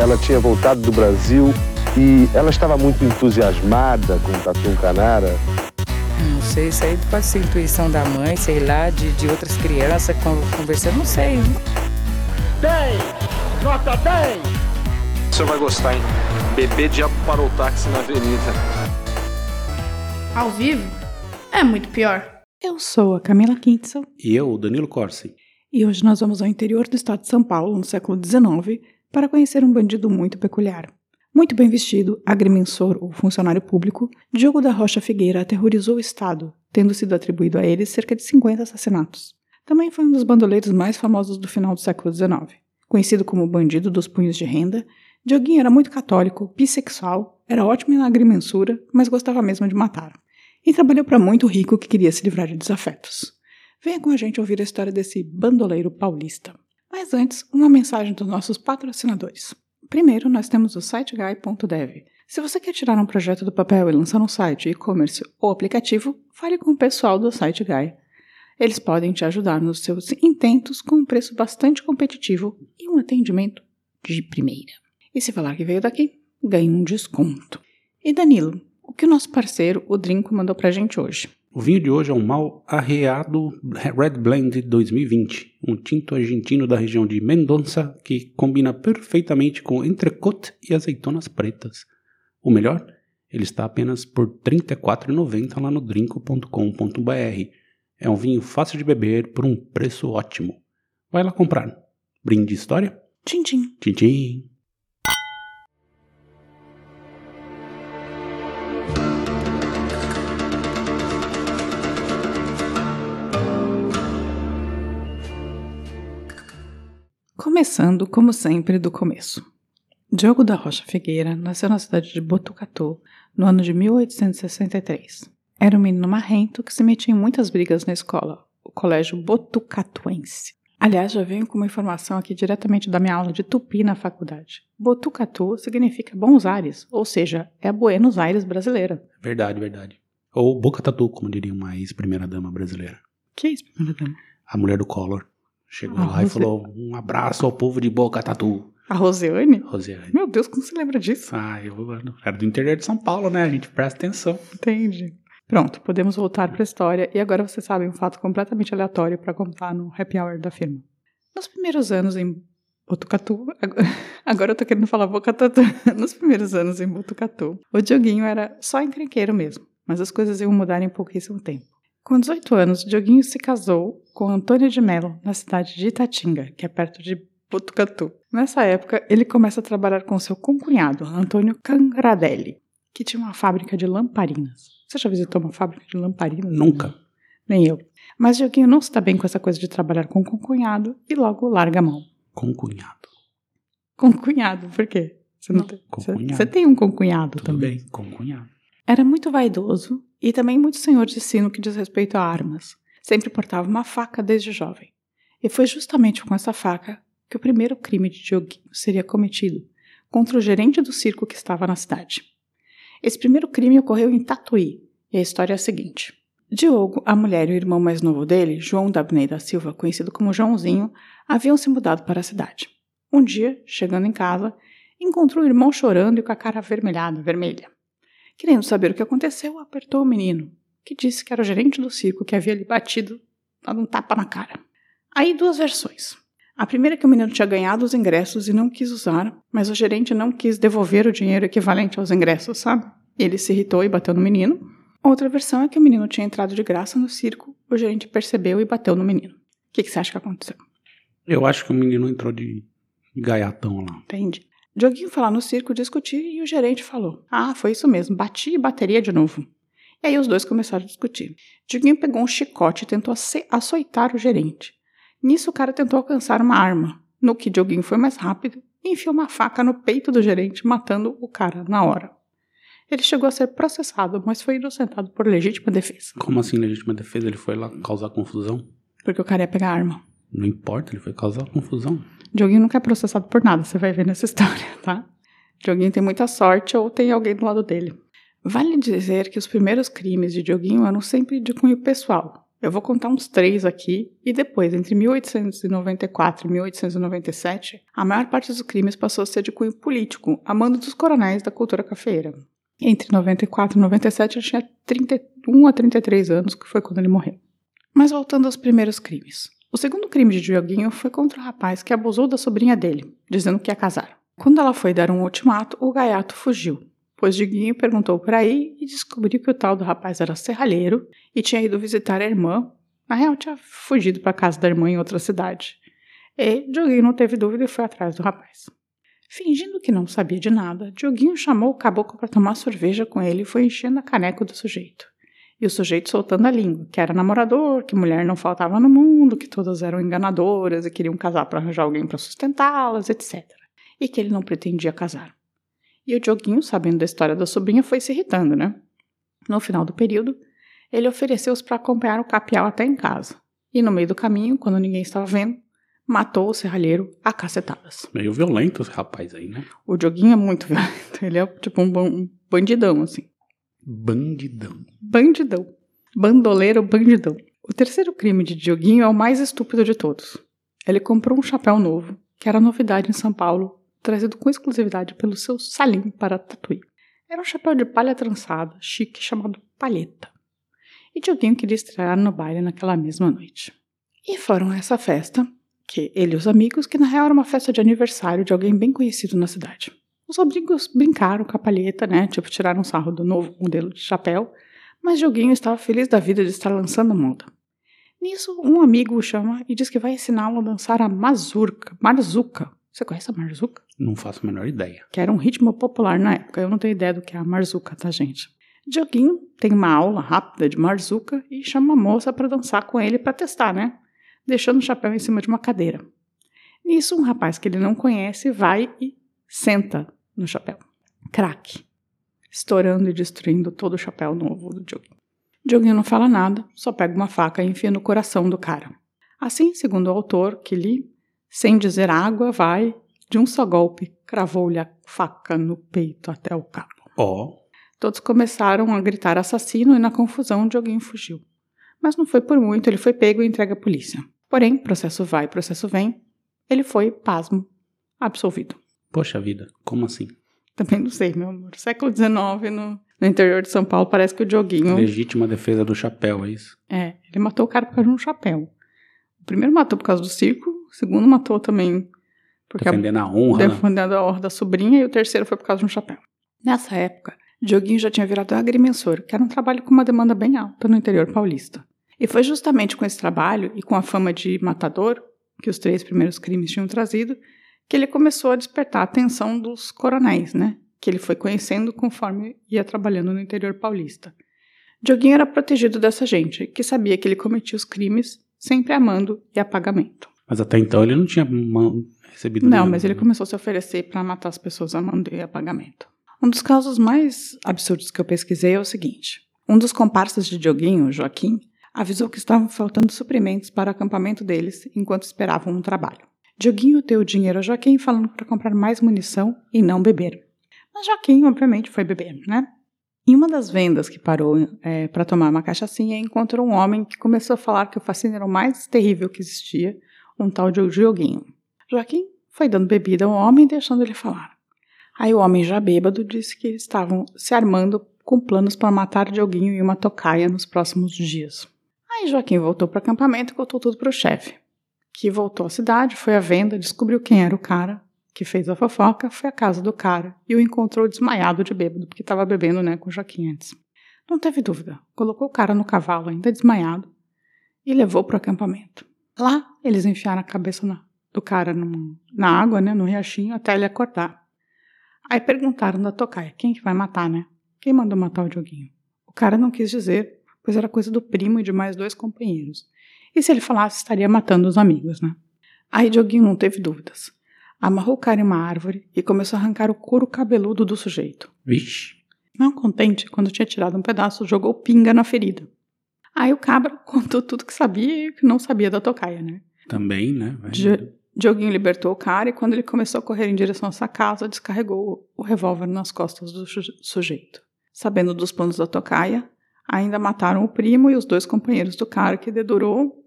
ela tinha voltado do Brasil e ela estava muito entusiasmada com o Tatu Canara. Não sei, isso aí pode ser intuição da mãe, sei lá, de, de outras crianças conversando, não sei. 10! Nota 10! O senhor vai gostar, hein? Bebê diabo parou o táxi na avenida. Ao vivo? É muito pior. Eu sou a Camila Kintzel. E eu, o Danilo Corsi. E hoje nós vamos ao interior do estado de São Paulo, no século XIX, para conhecer um bandido muito peculiar. Muito bem vestido, agrimensor ou funcionário público, Diogo da Rocha Figueira aterrorizou o Estado, tendo sido atribuído a ele cerca de 50 assassinatos. Também foi um dos bandoleiros mais famosos do final do século XIX. Conhecido como bandido dos punhos de renda, Dioguinho era muito católico, bissexual, era ótimo na agrimensura, mas gostava mesmo de matar. E trabalhou para muito rico que queria se livrar de desafetos. Venha com a gente ouvir a história desse bandoleiro paulista. Mas antes, uma mensagem dos nossos patrocinadores. Primeiro, nós temos o siteguy.dev. Se você quer tirar um projeto do papel e lançar no site, e-commerce ou aplicativo, fale com o pessoal do SiteGuy. Eles podem te ajudar nos seus intentos com um preço bastante competitivo e um atendimento de primeira. E se falar que veio daqui, ganhe um desconto. E Danilo, o que o nosso parceiro, o Drinco, mandou pra gente hoje? O vinho de hoje é um mal arreado Red Blend 2020, um tinto argentino da região de Mendonça que combina perfeitamente com entrecote e azeitonas pretas. O melhor, ele está apenas por R$ 34,90 lá no drinco.com.br. É um vinho fácil de beber por um preço ótimo. Vai lá comprar. Brinde história? Tchim, tchim. Tchim, tchim. Começando, como sempre, do começo. Diogo da Rocha Figueira nasceu na cidade de Botucatu no ano de 1863. Era um menino marrento que se metia em muitas brigas na escola, o Colégio Botucatuense. Aliás, já venho com uma informação aqui diretamente da minha aula de tupi na faculdade. Botucatu significa bons ares, ou seja, é a Buenos Aires brasileira. Verdade, verdade. Ou Boca Tatu, como diria uma ex-primeira-dama brasileira. Que ex-primeira-dama? A mulher do Collor. Chegou Ah, lá e Rose- falou: um abraço ao povo de Boca Tatu. A Rosiane? Rosiane. Meu Deus, como você lembra disso? Ah, eu era do interior de São Paulo, né? A gente presta atenção. Entendi. Pronto, podemos voltar para a história e agora vocês sabem um fato completamente aleatório para contar no happy hour da firma. Nos primeiros anos em Botucatu, ag- agora eu tô querendo falar Bocatatu. Nos primeiros anos em Botucatu, o Dioguinho era só encrenqueiro mesmo, mas as coisas iam mudar em pouquíssimo tempo. Com 18 anos, Dioguinho se casou com Antônio de Mello, na cidade de Itatinga, que é perto de Botucatu. Nessa época, ele começa a trabalhar com seu concunhado, Antônio Cangradelli, que tinha uma fábrica de lamparinas. Você já visitou uma fábrica de lamparinas? Nunca. Nem eu. Mas Dioguinho não se dá bem com essa coisa de trabalhar com concunhado e logo larga a mão. Com cunhado. Concunhado, por quê? Você, não Não, tem, concunhado. você, você tem um concunhado Tudo também. bem, com cunhado. Era muito vaidoso e também muito senhor de si no que diz respeito a armas. Sempre portava uma faca desde jovem. E foi justamente com essa faca que o primeiro crime de Dioguinho seria cometido contra o gerente do circo que estava na cidade. Esse primeiro crime ocorreu em Tatuí, e a história é a seguinte. Diogo, a mulher e o irmão mais novo dele, João Dabney da Silva, conhecido como Joãozinho, haviam se mudado para a cidade. Um dia, chegando em casa, encontrou o irmão chorando e com a cara avermelhada, vermelha. Querendo saber o que aconteceu, apertou o menino, que disse que era o gerente do circo que havia lhe batido, dado um tapa na cara. Aí duas versões. A primeira é que o menino tinha ganhado os ingressos e não quis usar, mas o gerente não quis devolver o dinheiro equivalente aos ingressos, sabe? Ele se irritou e bateu no menino. Outra versão é que o menino tinha entrado de graça no circo, o gerente percebeu e bateu no menino. O que, que você acha que aconteceu? Eu acho que o menino entrou de gaiatão lá. Entende? Dioguinho foi lá no circo discutir e o gerente falou: Ah, foi isso mesmo, bati e bateria de novo. E aí os dois começaram a discutir. Dioguinho pegou um chicote e tentou açoitar o gerente. Nisso o cara tentou alcançar uma arma, no que Dioguinho foi mais rápido e enfiou uma faca no peito do gerente, matando o cara na hora. Ele chegou a ser processado, mas foi inocentado por legítima defesa, Como assim, legítima defesa? Ele foi lá causar confusão? porque o cara ia pegar a arma. Não importa, ele foi causar confusão. Dioguinho nunca é processado por nada, você vai ver nessa história, tá? Dioguinho tem muita sorte ou tem alguém do lado dele. Vale dizer que os primeiros crimes de Dioguinho eram sempre de cunho pessoal. Eu vou contar uns três aqui, e depois, entre 1894 e 1897, a maior parte dos crimes passou a ser de cunho político, a mando dos coronéis da cultura cafeeira. Entre 94 e 97, ele tinha 31 a 33 anos, que foi quando ele morreu. Mas voltando aos primeiros crimes. O segundo crime de Dioguinho foi contra o rapaz que abusou da sobrinha dele, dizendo que ia casar. Quando ela foi dar um ultimato, o gaiato fugiu, pois Diguinho perguntou por aí e descobriu que o tal do rapaz era serralheiro e tinha ido visitar a irmã. Na real, tinha fugido para casa da irmã em outra cidade. E Dioguinho não teve dúvida e foi atrás do rapaz. Fingindo que não sabia de nada, Dioguinho chamou o caboclo para tomar cerveja com ele e foi enchendo a caneca do sujeito. E o sujeito soltando a língua, que era namorador, que mulher não faltava no mundo, que todas eram enganadoras e queriam casar para arranjar alguém para sustentá-las, etc. E que ele não pretendia casar. E o Dioguinho, sabendo da história da sobrinha, foi se irritando, né? No final do período, ele ofereceu-os para acompanhar o capial até em casa. E no meio do caminho, quando ninguém estava vendo, matou o serralheiro a cacetadas. Meio violento esse rapaz aí, né? O Dioguinho é muito violento. Ele é tipo um, um bandidão, assim. Bandidão. Bandidão. Bandoleiro bandidão. O terceiro crime de Dioguinho é o mais estúpido de todos. Ele comprou um chapéu novo, que era novidade em São Paulo, trazido com exclusividade pelo seu Salim para Tatuí. Era um chapéu de palha trançada, chique, chamado palheta. E Dioguinho queria estrear no baile naquela mesma noite. E foram a essa festa, que ele e os amigos, que na real era uma festa de aniversário de alguém bem conhecido na cidade. Os amigos brincaram com a palheta, né? Tipo, tiraram sarro do novo modelo de chapéu, mas Dioguinho estava feliz da vida de estar lançando moda. Nisso, um amigo o chama e diz que vai ensiná-lo a dançar a mazurca, marzuca. Você conhece a marzuca? Não faço a menor ideia. Que era um ritmo popular na época. Eu não tenho ideia do que é a marzuca, tá, gente? Dioguinho tem uma aula rápida de marzuca e chama a moça para dançar com ele para testar, né? Deixando o chapéu em cima de uma cadeira. Nisso, um rapaz que ele não conhece vai e senta no chapéu. Craque. Estourando e destruindo todo o chapéu novo do Dioguinho. Dioguinho não fala nada, só pega uma faca e enfia no coração do cara. Assim, segundo o autor, que li, sem dizer água, vai, de um só golpe, cravou-lhe a faca no peito até o cabo. Ó. Oh. Todos começaram a gritar assassino e na confusão Dioguinho fugiu. Mas não foi por muito, ele foi pego e entregue à polícia. Porém, processo vai, processo vem, ele foi, pasmo, absolvido. Poxa vida, como assim? Também não sei, meu amor. Século XIX, no, no interior de São Paulo, parece que o Dioguinho. Legítima defesa do chapéu, é isso? É, ele matou o cara por causa de um chapéu. O primeiro matou por causa do circo, o segundo matou também porque defendendo a honra. Defendendo a honra da sobrinha, e o terceiro foi por causa de um chapéu. Nessa época, Dioguinho já tinha virado agrimensor, que era um trabalho com uma demanda bem alta no interior paulista. E foi justamente com esse trabalho e com a fama de matador, que os três primeiros crimes tinham trazido, que ele começou a despertar a atenção dos coronéis, né? Que ele foi conhecendo conforme ia trabalhando no interior paulista. Dioguinho era protegido dessa gente, que sabia que ele cometia os crimes sempre amando e a pagamento. Mas até então ele não tinha recebido Não, mas ele começou a se oferecer para matar as pessoas amando e a pagamento. Um dos casos mais absurdos que eu pesquisei é o seguinte: um dos comparsas de Dioguinho, Joaquim, avisou que estavam faltando suprimentos para o acampamento deles enquanto esperavam um trabalho. Dioguinho deu dinheiro a Joaquim falando para comprar mais munição e não beber. Mas Joaquim, obviamente, foi beber, né? Em uma das vendas que parou é, para tomar uma cachaçinha, encontrou um homem que começou a falar que o fascínio era o mais terrível que existia, um tal de Dioguinho. Joaquim foi dando bebida ao homem, deixando ele falar. Aí o homem, já bêbado, disse que estavam se armando com planos para matar Dioguinho e uma tocaia nos próximos dias. Aí Joaquim voltou para o acampamento e contou tudo para o chefe que voltou à cidade, foi à venda, descobriu quem era o cara que fez a fofoca, foi à casa do cara e o encontrou desmaiado de bêbado, porque estava bebendo né, com o Joaquim antes. Não teve dúvida, colocou o cara no cavalo, ainda desmaiado, e levou para o acampamento. Lá, eles enfiaram a cabeça na, do cara no, na água, né, no riachinho, até ele acordar. Aí perguntaram da tocaia, quem que vai matar, né? Quem mandou matar o Dioguinho? O cara não quis dizer, pois era coisa do primo e de mais dois companheiros. E se ele falasse, estaria matando os amigos, né? Aí Dioguinho não teve dúvidas. Amarrou o cara em uma árvore e começou a arrancar o couro cabeludo do sujeito. Vixe. Não contente, quando tinha tirado um pedaço, jogou pinga na ferida. Aí o cabra contou tudo que sabia e que não sabia da tocaia, né? Também, né? Dioguinho libertou o cara e quando ele começou a correr em direção à sua casa, descarregou o revólver nas costas do sujeito. Sabendo dos planos da tocaia, Ainda mataram o primo e os dois companheiros do cara que dedurou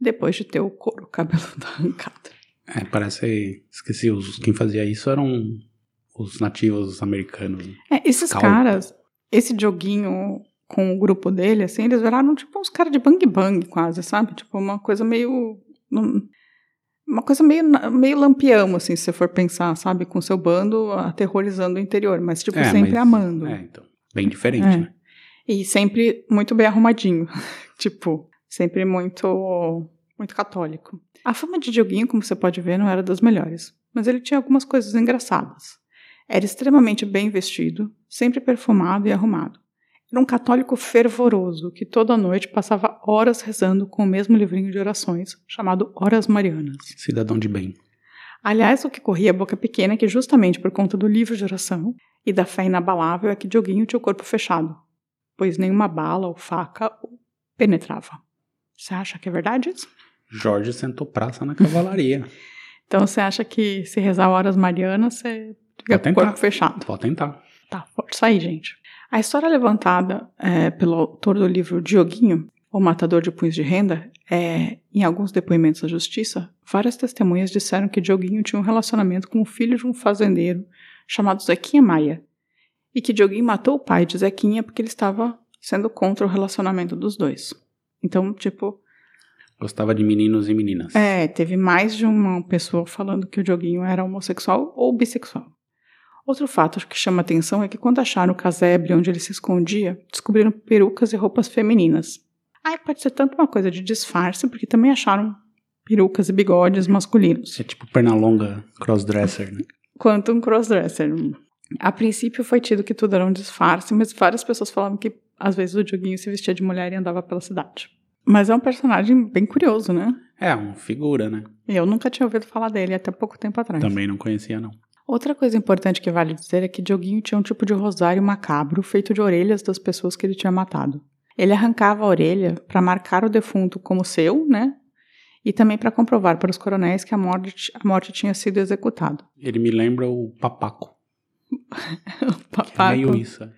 depois de ter o couro cabeludo arrancado. É, parece. Esqueci, os, quem fazia isso eram os nativos americanos. É, esses Calma. caras, esse joguinho com o grupo dele, assim, eles viraram tipo uns caras de bang bang quase, sabe? Tipo uma coisa meio. Uma coisa meio, meio lampião, assim, se você for pensar, sabe? Com seu bando aterrorizando o interior, mas, tipo, É, sempre mas- amando. É, então. Bem diferente, É. né? E sempre muito bem arrumadinho. tipo, sempre muito, muito católico. A fama de Dioguinho, como você pode ver, não era das melhores. Mas ele tinha algumas coisas engraçadas. Era extremamente bem vestido, sempre perfumado e arrumado. Era um católico fervoroso que toda noite passava horas rezando com o mesmo livrinho de orações, chamado Horas Marianas. Cidadão de bem. Aliás, o que corria a boca pequena é que, justamente por conta do livro de oração e da fé inabalável, é que Dioguinho tinha o corpo fechado, pois nenhuma bala ou faca o penetrava. Você acha que é verdade isso? Jorge sentou praça na cavalaria. Então você acha que se rezar horas marianas, você fica Pode com o corpo fechado? Pode tentar. Tá, força aí, gente. A história levantada é, pelo autor do livro Dioguinho, o matador de punhos de renda, é, em alguns depoimentos à justiça, várias testemunhas disseram que Dioguinho tinha um relacionamento com o filho de um fazendeiro chamado Zequinha Maia, e que Dioguinho matou o pai de Zequinha porque ele estava sendo contra o relacionamento dos dois. Então, tipo, Gostava de meninos e meninas. é, teve mais de uma pessoa falando que o Dioguinho era homossexual ou bissexual. Outro fato que chama atenção é que quando acharam o casebre onde ele se escondia, descobriram perucas e roupas femininas. Aí pode ser tanto uma coisa de disfarce, porque também acharam perucas e bigodes masculinos, É tipo Pernalonga crossdresser, né? quanto um crossdresser. A princípio foi tido que tudo era um disfarce, mas várias pessoas falavam que às vezes o Dioguinho se vestia de mulher e andava pela cidade. Mas é um personagem bem curioso, né? É, uma figura, né? Eu nunca tinha ouvido falar dele até pouco tempo atrás. Também não conhecia, não. Outra coisa importante que vale dizer é que Dioguinho tinha um tipo de rosário macabro feito de orelhas das pessoas que ele tinha matado. Ele arrancava a orelha para marcar o defunto como seu, né? E também para comprovar para os coronéis que a morte, a morte tinha sido executada. Ele me lembra o Papaco. Que é Papaco. meio isso.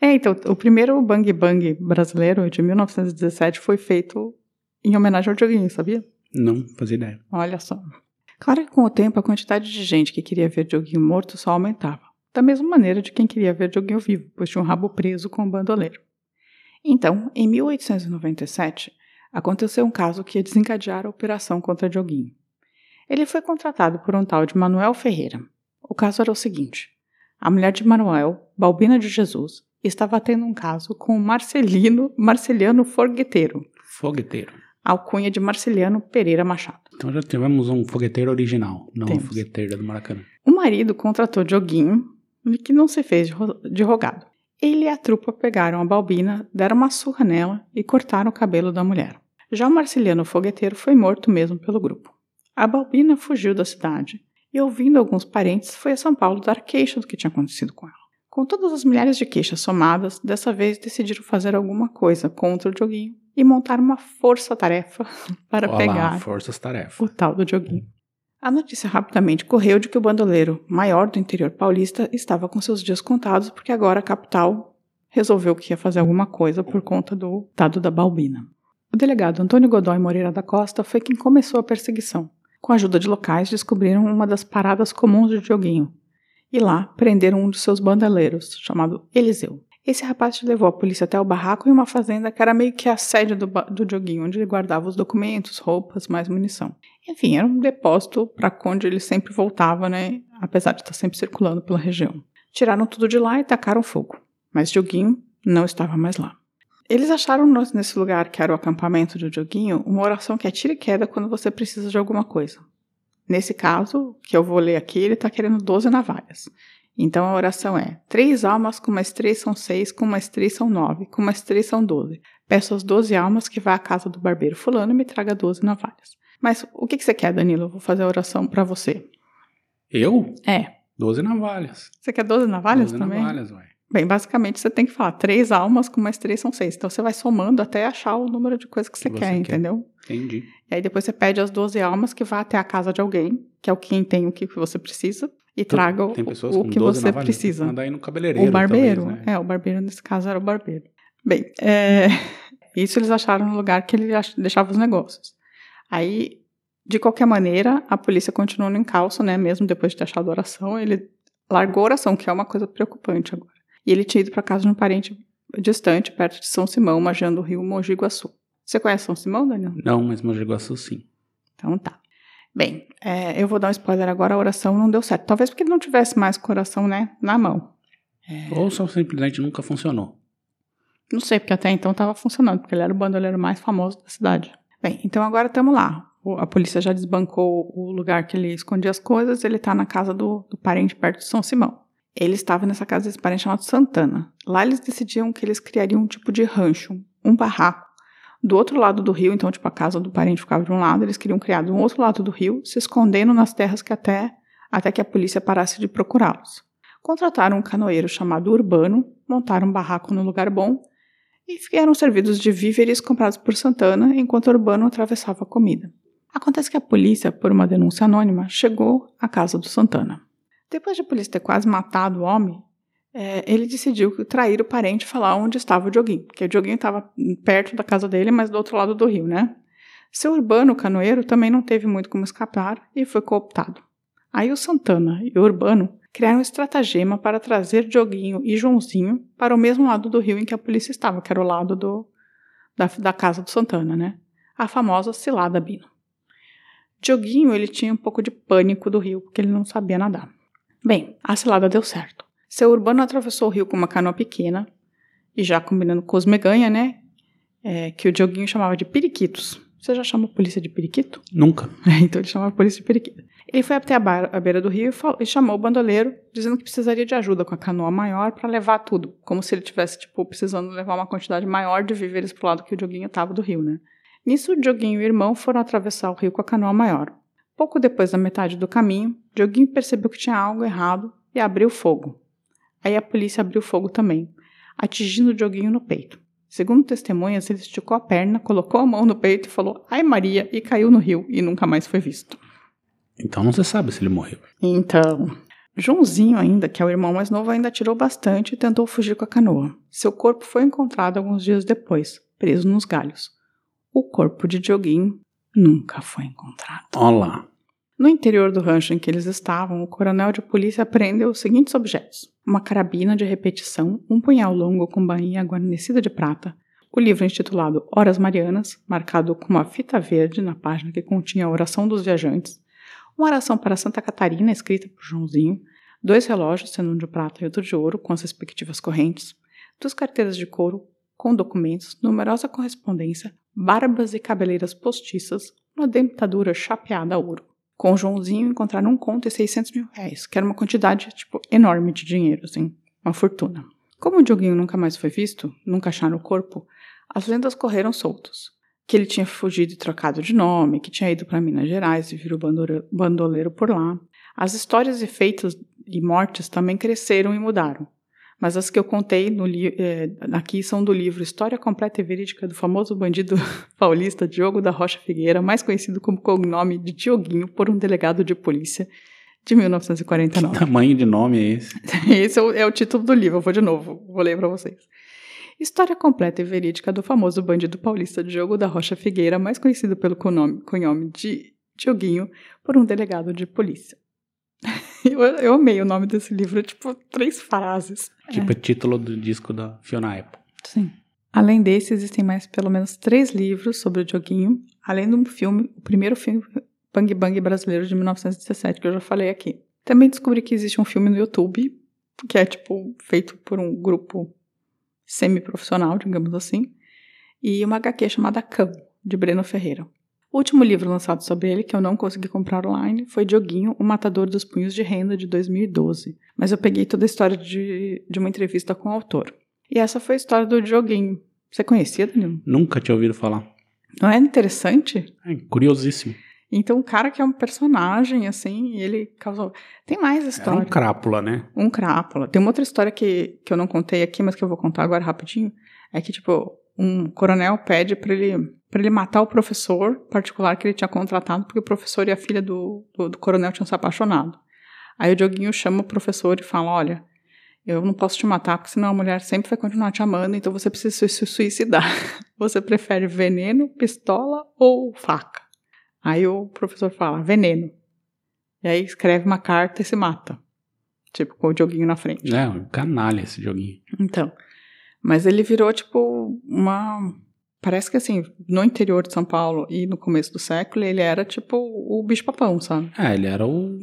É. Então, o primeiro Bang Bang brasileiro, de 1917, foi feito em homenagem ao Dioguinho, sabia? Não fazia ideia. Olha só. Claro que com o tempo a quantidade de gente que queria ver Dioguinho morto só aumentava. Da mesma maneira de quem queria ver Dioguinho vivo, pois tinha um rabo preso com um bandoleiro. Então, em 1897, aconteceu um caso que ia desencadear a operação contra Dioguinho. Ele foi contratado por um tal de Manuel Ferreira. O caso era o seguinte: a mulher de Manuel, Balbina de Jesus, estava tendo um caso com o Marcelino, Marceliano Forgueteiro, Fogueteiro. alcunha de Marceliano Pereira Machado. Então já tivemos um fogueteiro original, não Temos. a fogueteira do Maracanã. O marido contratou Dioguinho, que não se fez de rogado. Ele e a trupa pegaram a Balbina, deram uma surra nela e cortaram o cabelo da mulher. Já o Marceliano Fogueteiro foi morto mesmo pelo grupo. A Balbina fugiu da cidade e, ouvindo alguns parentes, foi a São Paulo dar queixa do que tinha acontecido com ela. Com todas as milhares de queixas somadas, dessa vez decidiram fazer alguma coisa contra o Dioguinho e montar uma força-tarefa para Olha pegar lá, forças tarefa. o tal do Dioguinho. A notícia rapidamente correu de que o bandoleiro maior do interior paulista estava com seus dias contados porque agora a capital resolveu que ia fazer alguma coisa por conta do dado da Balbina. O delegado Antônio Godoy Moreira da Costa foi quem começou a perseguição. Com a ajuda de locais, descobriram uma das paradas comuns de Dioguinho. E lá prenderam um de seus bandoleiros, chamado Eliseu. Esse rapaz levou a polícia até o barraco em uma fazenda que era meio que a sede do, do Dioguinho, onde ele guardava os documentos, roupas, mais munição. Enfim, era um depósito para onde ele sempre voltava, né? Apesar de estar sempre circulando pela região. Tiraram tudo de lá e tacaram fogo. Mas Dioguinho não estava mais lá. Eles acharam nesse lugar, que era o acampamento do Dioguinho, uma oração que é tira e queda quando você precisa de alguma coisa. Nesse caso, que eu vou ler aqui, ele está querendo 12 navalhas. Então a oração é: três almas com mais três são seis, com mais três são nove, com mais três são doze. Peço as doze almas que vá à casa do barbeiro fulano e me traga 12 navalhas. Mas o que, que você quer, Danilo? Eu vou fazer a oração para você. Eu? É. Doze navalhas. Você quer 12 navalhas Doze também? navalhas, ué. Bem, basicamente você tem que falar três almas com mais três são seis. Então você vai somando até achar o número de coisas que você Que quer, você quer. entendeu? Entendi. E aí depois você pede as 12 almas que vá até a casa de alguém, que é o quem tem o que você precisa, e traga o, o que 12 você precisa. Manda aí no cabeleireiro. O barbeiro, talvez, né? é, o barbeiro nesse caso era o barbeiro. Bem, é, isso eles acharam no lugar que ele deixava os negócios. Aí, de qualquer maneira, a polícia continuou no encalço, né? Mesmo depois de ter achado a oração, ele largou a oração, que é uma coisa preocupante agora. E ele tinha ido para casa de um parente distante, perto de São Simão, margeando o rio Mogi Guaçu. Você conhece São Simão, Daniel? Não, mas Mogi Guaçu sim. Então tá. Bem, é, eu vou dar um spoiler agora, a oração não deu certo. Talvez porque ele não tivesse mais com a oração, né, na mão. Ou só simplesmente nunca funcionou. Não sei, porque até então estava funcionando, porque ele era o bandoleiro mais famoso da cidade. Bem, então agora estamos lá. O- A polícia já desbancou o lugar que ele escondia as coisas, ele está na casa do, do parente perto de São Simão. Ele estava nessa casa desse parente chamado Santana. Lá eles decidiam que eles criariam um tipo de rancho, um barraco. Do outro lado do rio, então, tipo, a casa do parente ficava de um lado, eles queriam criar do outro lado do rio, se escondendo nas terras que até, até que a polícia parasse de procurá-los. Contrataram um canoeiro chamado Urbano, montaram um barraco no lugar bom e eram servidos de víveres comprados por Santana enquanto Urbano atravessava a comida. Acontece que a polícia, por uma denúncia anônima, chegou à casa do Santana. Depois de a polícia ter quase matado o homem, é, ele decidiu trair o parente e falar onde estava o Dioguinho, porque o Dioguinho estava perto da casa dele, mas do outro lado do rio, né? Seu Urbano, canoeiro, também não teve muito como escapar e foi cooptado. Aí o Santana e o Urbano criaram um estratagema para trazer Dioguinho e Joãozinho para o mesmo lado do rio em que a polícia estava, que era o lado do, da, da casa do Santana, né? A famosa Cilada Bino. Dioguinho, ele tinha um pouco de pânico do rio, porque ele não sabia nadar. Bem, a cilada deu certo. Seu Urbano atravessou o rio com uma canoa pequena, e já combinando com os meganha, né? É, que o Dioguinho chamava de periquitos. Você já chamou a polícia de periquito? Nunca. então ele chamava a polícia de periquito. Ele foi até a, bar- a beira do rio e, fal- e chamou o bandoleiro, dizendo que precisaria de ajuda com a canoa maior para levar tudo. Como se ele tivesse, tipo, precisando levar uma quantidade maior de víveres pro lado que o Dioguinho estava do rio, né? Nisso, o Dioguinho e o irmão foram atravessar o rio com a canoa maior. Pouco depois da metade do caminho, Dioguinho percebeu que tinha algo errado e abriu fogo. Aí a polícia abriu fogo também, atingindo Dioguinho no peito. Segundo testemunhas, ele esticou a perna, colocou a mão no peito e falou Ai Maria e caiu no rio e nunca mais foi visto. Então não se sabe se ele morreu. Então, Joãozinho ainda, que é o irmão mais novo, ainda atirou bastante e tentou fugir com a canoa. Seu corpo foi encontrado alguns dias depois, preso nos galhos. O corpo de Dioguinho nunca foi encontrado. Olá. No interior do rancho em que eles estavam, o coronel de polícia apreendeu os seguintes objetos: uma carabina de repetição, um punhal longo com bainha guarnecida de prata, o livro intitulado Horas Marianas, marcado com uma fita verde na página que continha a oração dos viajantes, uma oração para Santa Catarina escrita por Joãozinho, dois relógios, sendo um de prata e outro de ouro, com as respectivas correntes, duas carteiras de couro com documentos, numerosa correspondência, barbas e cabeleiras postiças, uma dentadura chapeada a ouro. Com o Joãozinho encontraram um conto e 600 mil reais, que era uma quantidade, tipo, enorme de dinheiro, assim, uma fortuna. Como o Dioguinho nunca mais foi visto, nunca acharam o corpo, as lendas correram soltas. Que ele tinha fugido e trocado de nome, que tinha ido para Minas Gerais e virou bandoleiro por lá. As histórias e feitos e mortes também cresceram e mudaram. Mas as que eu contei eh, aqui são do livro História Completa e Verídica do famoso bandido paulista Diogo da Rocha Figueira, mais conhecido como cognome de Dioguinho por um delegado de polícia, de 1949. Tamanho de nome é esse? Esse é o, é o título do livro, eu vou de novo, vou ler para vocês. História completa e verídica do famoso bandido paulista Diogo da Rocha Figueira, mais conhecido pelo conhome de Dioguinho, por um delegado de polícia. Eu, eu amei o nome desse livro, tipo, três frases. Tipo, é título do disco da Fiona Apple. Sim. Além desse, existem mais pelo menos três livros sobre o Dioguinho, além de um filme, o primeiro filme Bang Bang brasileiro de 1917, que eu já falei aqui. Também descobri que existe um filme no YouTube, que é tipo feito por um grupo semi-profissional, digamos assim, e uma HQ chamada Cão, de Breno Ferreira. O último livro lançado sobre ele, que eu não consegui comprar online, foi Dioguinho, o Matador dos Punhos de Renda, de 2012. Mas eu peguei toda a história de, de uma entrevista com o autor. E essa foi a história do Dioguinho. Você conhecia, Danilo? Nunca tinha ouvido falar. Não é interessante? É curiosíssimo. Então, o cara que é um personagem, assim, ele causou. Tem mais Era história. um crápula, né? Um crápula. Tem uma outra história que, que eu não contei aqui, mas que eu vou contar agora rapidinho. É que, tipo, um coronel pede pra ele, pra ele matar o professor particular que ele tinha contratado, porque o professor e a filha do, do, do coronel tinham se apaixonado. Aí o Dioguinho chama o professor e fala: Olha, Eu não posso te matar, porque senão a mulher sempre vai continuar te amando, então você precisa se suicidar. Você prefere veneno, pistola ou faca? Aí o professor fala, veneno. E aí escreve uma carta e se mata. Tipo, com o joguinho na frente. É, um canalha esse joguinho. Então. Mas ele virou, tipo, uma. Parece que assim, no interior de São Paulo e no começo do século, ele era tipo o bicho-papão, sabe? É, ele era o,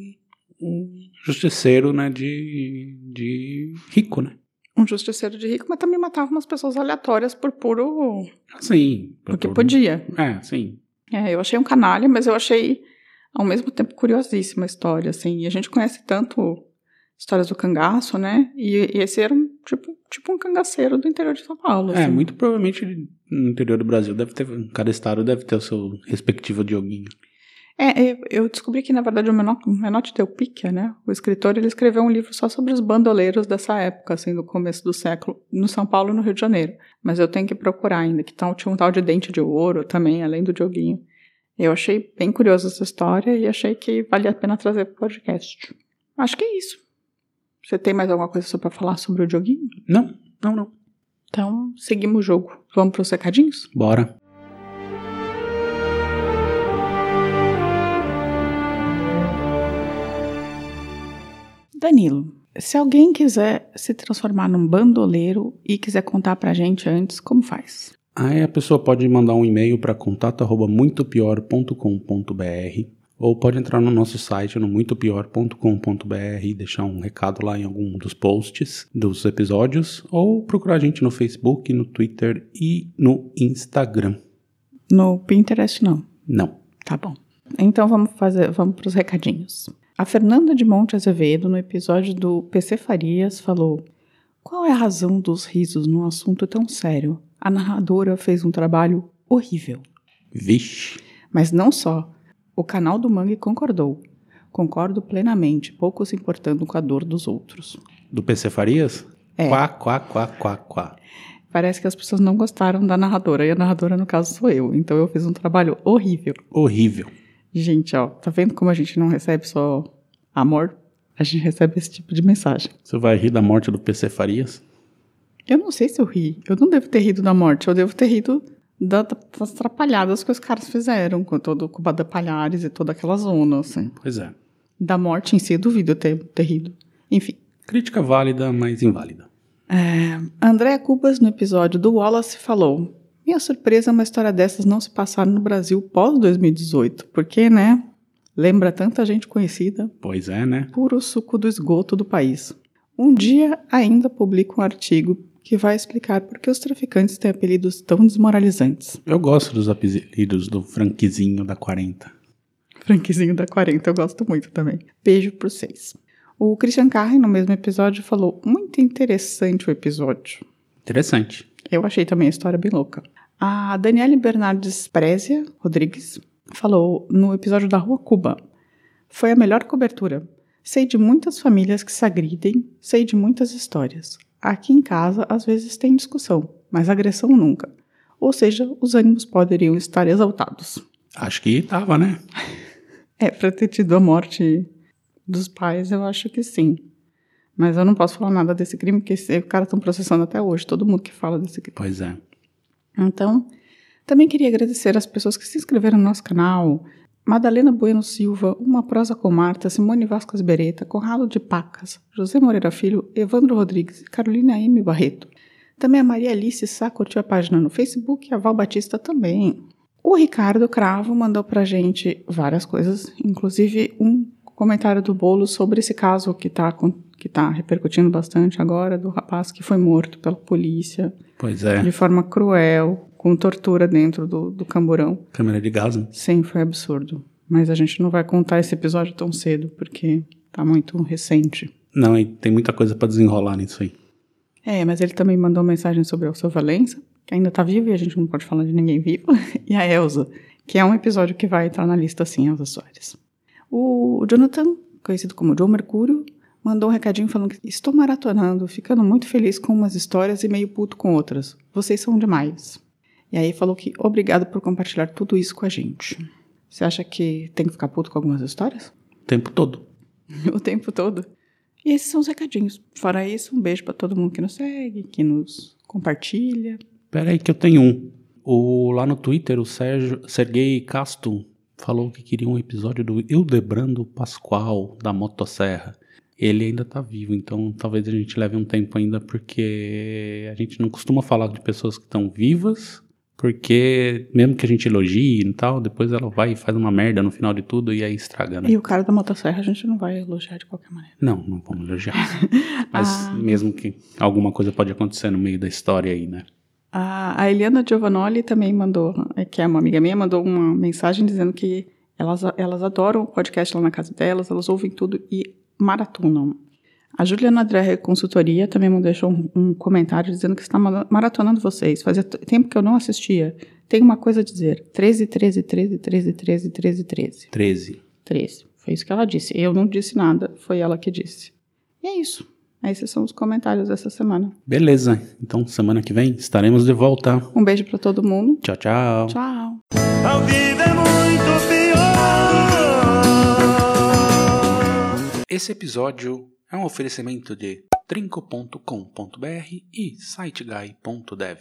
o justiceiro, né, de, de rico, né? Um justiceiro de rico, mas também matava umas pessoas aleatórias por puro. Sim. Porque por- podia. É, sim. É, eu achei um canalha, mas eu achei ao mesmo tempo curiosíssima a história, assim. E a gente conhece tanto histórias do cangaço, né? E, e esse era um, tipo, tipo um cangaceiro do interior de São Paulo. É, assim. muito provavelmente no interior do Brasil deve ter, cada estado deve ter o seu respectivo joguinho. É, eu- eu descobri que, na verdade, o Menot, o Menot Delpicchia, né? O escritor, ele escreveu um livro só sobre os bandoleiros dessa época, assim, do começo do século, no São Paulo e no Rio de Janeiro. Mas eu tenho que procurar ainda, que tal, tinha um tal de Dente de Ouro também, além do joguinho. Eu achei bem curiosa essa história e achei que valia a pena trazer para o podcast. Acho que é isso. Você tem mais alguma coisa só para falar sobre o joguinho? Não, não, não. Então, seguimos o jogo. Vamos para os recadinhos? Bora. Danilo, se alguém quiser se transformar num bandoleiro e quiser contar pra gente antes, como faz? Aí a pessoa pode mandar um e-mail para contato@muitopior.com.br ou pode entrar no nosso site no muitopior.com.br e deixar um recado lá em algum dos posts dos episódios ou procurar a gente no Facebook, no Twitter e no Instagram. No Pinterest, não. Não. Tá bom. Então vamos fazer, vamos para os recadinhos. A Fernanda de Monte Azevedo, no episódio do PC Farias, falou: Qual é a razão dos risos num assunto tão sério? A narradora fez um trabalho horrível. Vixe. Mas não só. O canal do Mangue concordou. Concordo plenamente, pouco se importando com a dor dos outros. Do PC Farias? É. Quá, quá, quá, quá, quá. Parece que as pessoas não gostaram da narradora, e a narradora, no caso, sou eu. Então eu fiz um trabalho horrível. Horrível. Gente, ó, tá vendo como a gente não recebe só amor? A gente recebe esse tipo de mensagem. Você vai rir da morte do PC Farias? Eu não sei se eu ri. Eu não devo ter rido da morte, eu devo ter rido da- das atrapalhadas que os caras fizeram com todo com o Bada Palhares e toda aquela zona, assim. Pois é. Da morte em si, duvido ter, ter rido. Enfim. Crítica válida, mas inválida. É, André Cubas, no episódio do Wallace, falou: Minha surpresa é uma história dessas não se passar no Brasil pós-2018, porque, né? Lembra tanta gente conhecida, Pois é, né? puro suco do esgoto do país. Um dia ainda publico um artigo que vai explicar por que os traficantes têm apelidos tão desmoralizantes. Eu gosto dos apelidos do franquizinho da 40. Franquizinho da 40, eu gosto muito também. Beijo por vocês. O Christian Carren, no mesmo episódio, falou: Muito interessante o episódio. Interessante. Eu achei também a história bem louca. A Daniele Bernardes Prézia Rodrigues falou no episódio da Rua Cuba. Foi a melhor cobertura. Sei de muitas famílias que se agridem, sei de muitas histórias. Aqui em casa, às vezes tem discussão, mas agressão nunca. Ou seja, os ânimos poderiam estar exaltados. Acho que tava, né? É, pra ter tido a morte dos pais, eu acho que sim. Mas eu não posso falar nada desse crime, porque esse- o cara estão processando até hoje, todo mundo que fala desse crime. Pois é. Então, também queria agradecer as pessoas que se inscreveram no nosso canal. Madalena Bueno Silva, Uma Prosa com Marta, Simone Vascas Beretta, Conrado de Pacas, José Moreira Filho, Evandro Rodrigues e Carolina M. Barreto. Também a Maria Alice Sá curtiu a página no Facebook e a Val Batista também. O Ricardo Cravo mandou pra gente várias coisas, inclusive um comentário do bolo sobre esse caso que tá, que tá repercutindo bastante agora, do rapaz que foi morto pela polícia Pois é. de forma cruel, com tortura dentro do, do camburão. Câmera de gás, né? Sim, foi absurdo. Mas a gente não vai contar esse episódio tão cedo, porque tá muito recente. Não, e tem muita coisa pra desenrolar nisso aí. É, mas ele também mandou mensagem sobre o seu Valença, que ainda tá vivo e a gente não pode falar de ninguém vivo, e a Elsa, que é um episódio que vai entrar na lista sim, Elsa Soares. O Jonathan, conhecido como Joe Mercúrio, mandou um recadinho falando que estou maratonando, ficando muito feliz com umas histórias e meio puto com outras. Vocês são demais. E aí falou que obrigado por compartilhar tudo isso com a gente. Você acha que tem que ficar puto com algumas histórias? O tempo todo. o tempo todo? E esses são os recadinhos. Fora isso, um beijo pra todo mundo que nos segue, que nos compartilha. Pera aí que eu tenho um. O, lá no Twitter, o Sérgio, Sergei Casto falou que queria um episódio do Hildebrando Pascoal, da Motosserra. Ele ainda tá vivo, então talvez a gente leve um tempo ainda, porque a gente não costuma falar de pessoas que estão vivas, porque mesmo que a gente elogie e tal, depois ela vai e faz uma merda no final de tudo e aí estraga, né? E o cara da motosserra a gente não vai elogiar de qualquer maneira. Não, não vamos elogiar. Mas Ah. mesmo que alguma coisa pode acontecer no meio da história aí, né? A, Eliana Giovanoli também mandou, é, que é uma amiga minha, mandou uma mensagem dizendo que elas, elas adoram o podcast lá na casa delas, elas ouvem tudo e maratonam. A Juliana Dreher Consultoria também me deixou um, um comentário dizendo que está ma- maratonando vocês. Fazia tempo que eu não assistia. Tem uma coisa a dizer. 13, 13, 13, 13, 13, 13, 13. 13. 13. Foi isso que ela disse. Eu não disse nada, foi ela que disse. E é isso. Esses são os comentários dessa semana. Beleza, então semana que vem estaremos de volta. Um beijo pra todo mundo. Tchau, tchau. Tchau. A vida é muito pior. Esse episódio é um oferecimento de trinco.com.br e siteguy.dev.